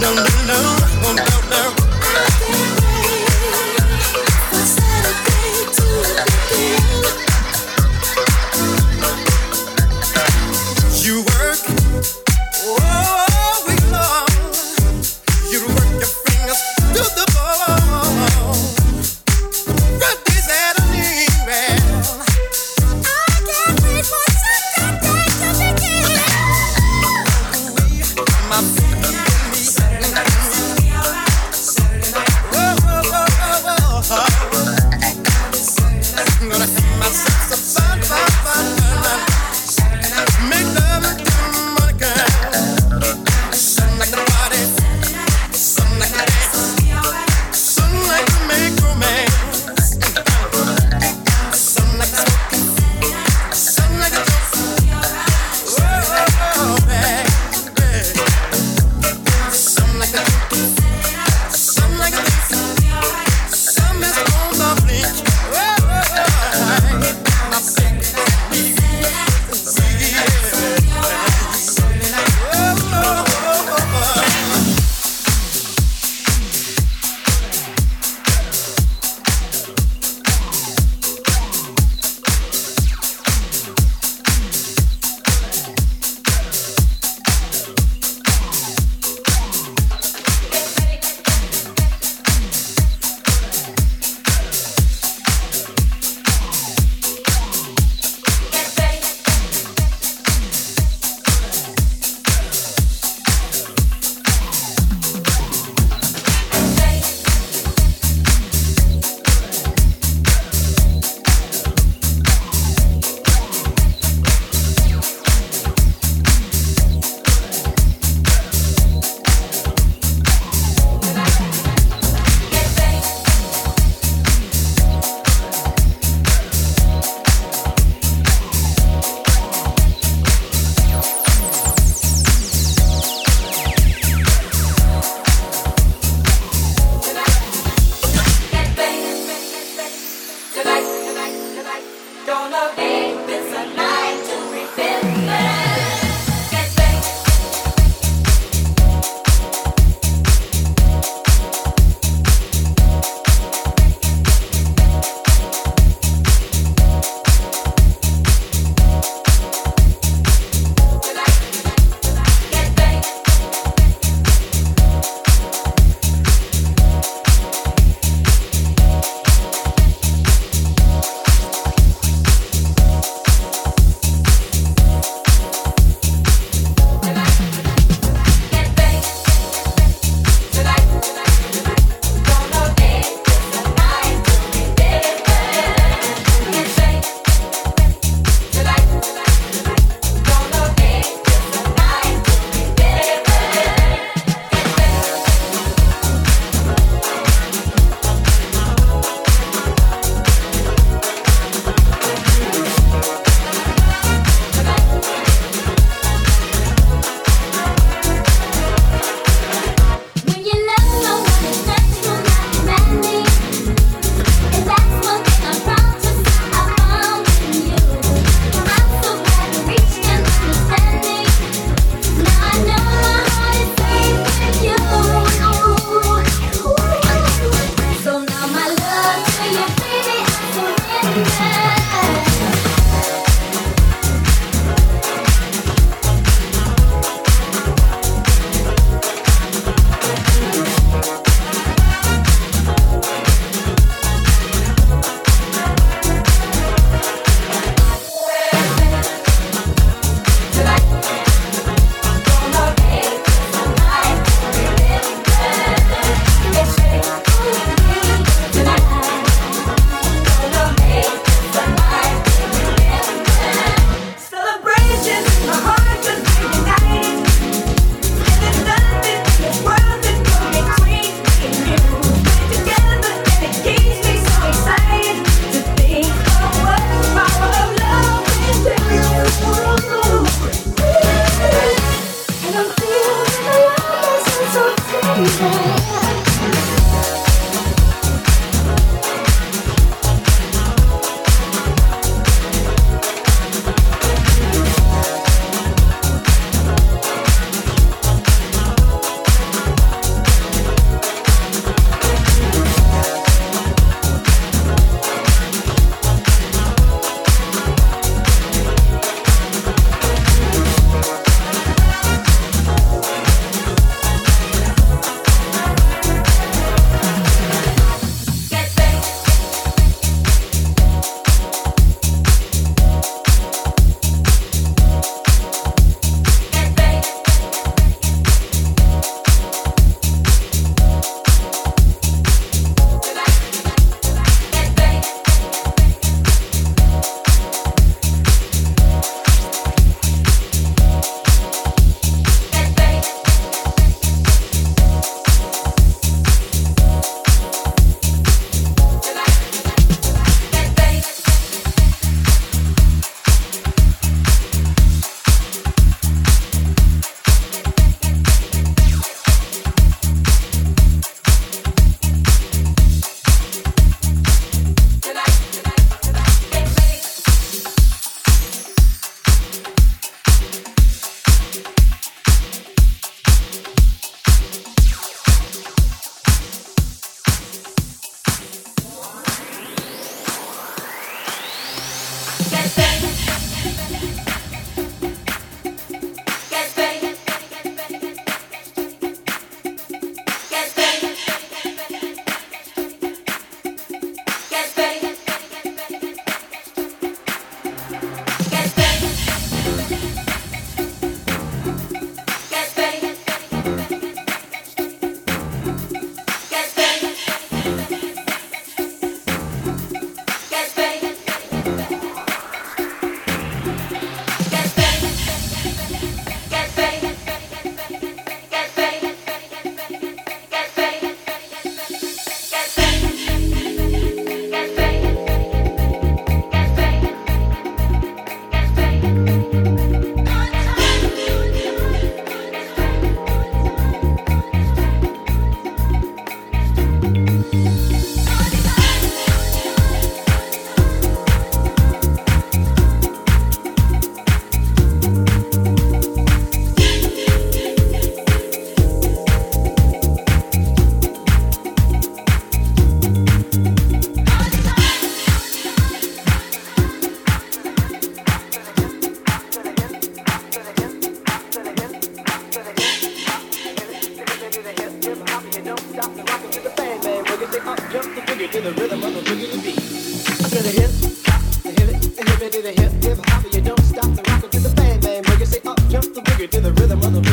no, no, no, no, no.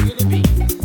gonna be?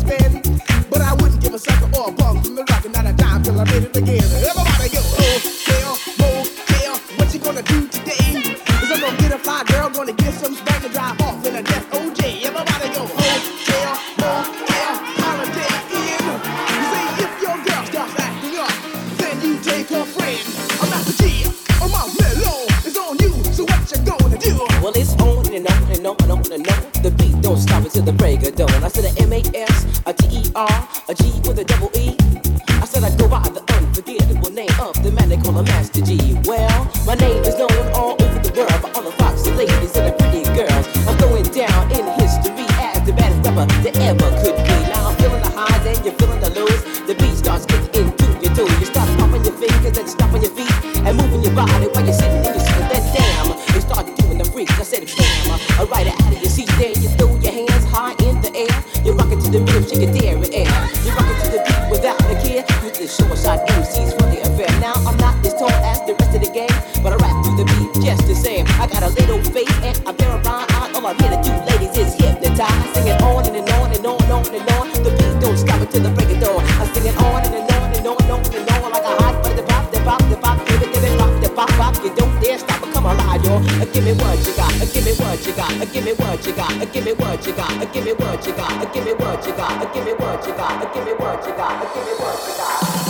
spin. But I wouldn't give a sucker or a bum from the rock and not a dime till I made it again. Everybody go, oh, hell, oh, what you gonna do today? Cause I'm gonna get a fly girl, gonna get some spank and drive off in a death OJ. Everybody go, oh, hell, oh, hell, holiday in. You say if your girl starts acting up, then you take her friend. I'm out to G, on my mellow, it's on you, so what you gonna do? Well, it's on and on and on and on and on. The beat don't stop until the break of dawn. A-S, a T-E-R, a G with a double much to say. I got a little face and a pair of brown eyes. All I'm here to do, ladies, is hypnotize. Singing on and, and on and on and on and on. The beat don't stop until the break of dawn. I'm singing on and, and on and on and on and on. Like a hot butter, pop, the pop, the pop. Give it, give it, rock, the pop, pop. You don't dare stop or come alive, y'all. Uh, give me what you got, uh, give me what you got, uh, give me what you got, give me what you got, give me what you got, give me what you got, give me what you got, give me what you got, give me what you got.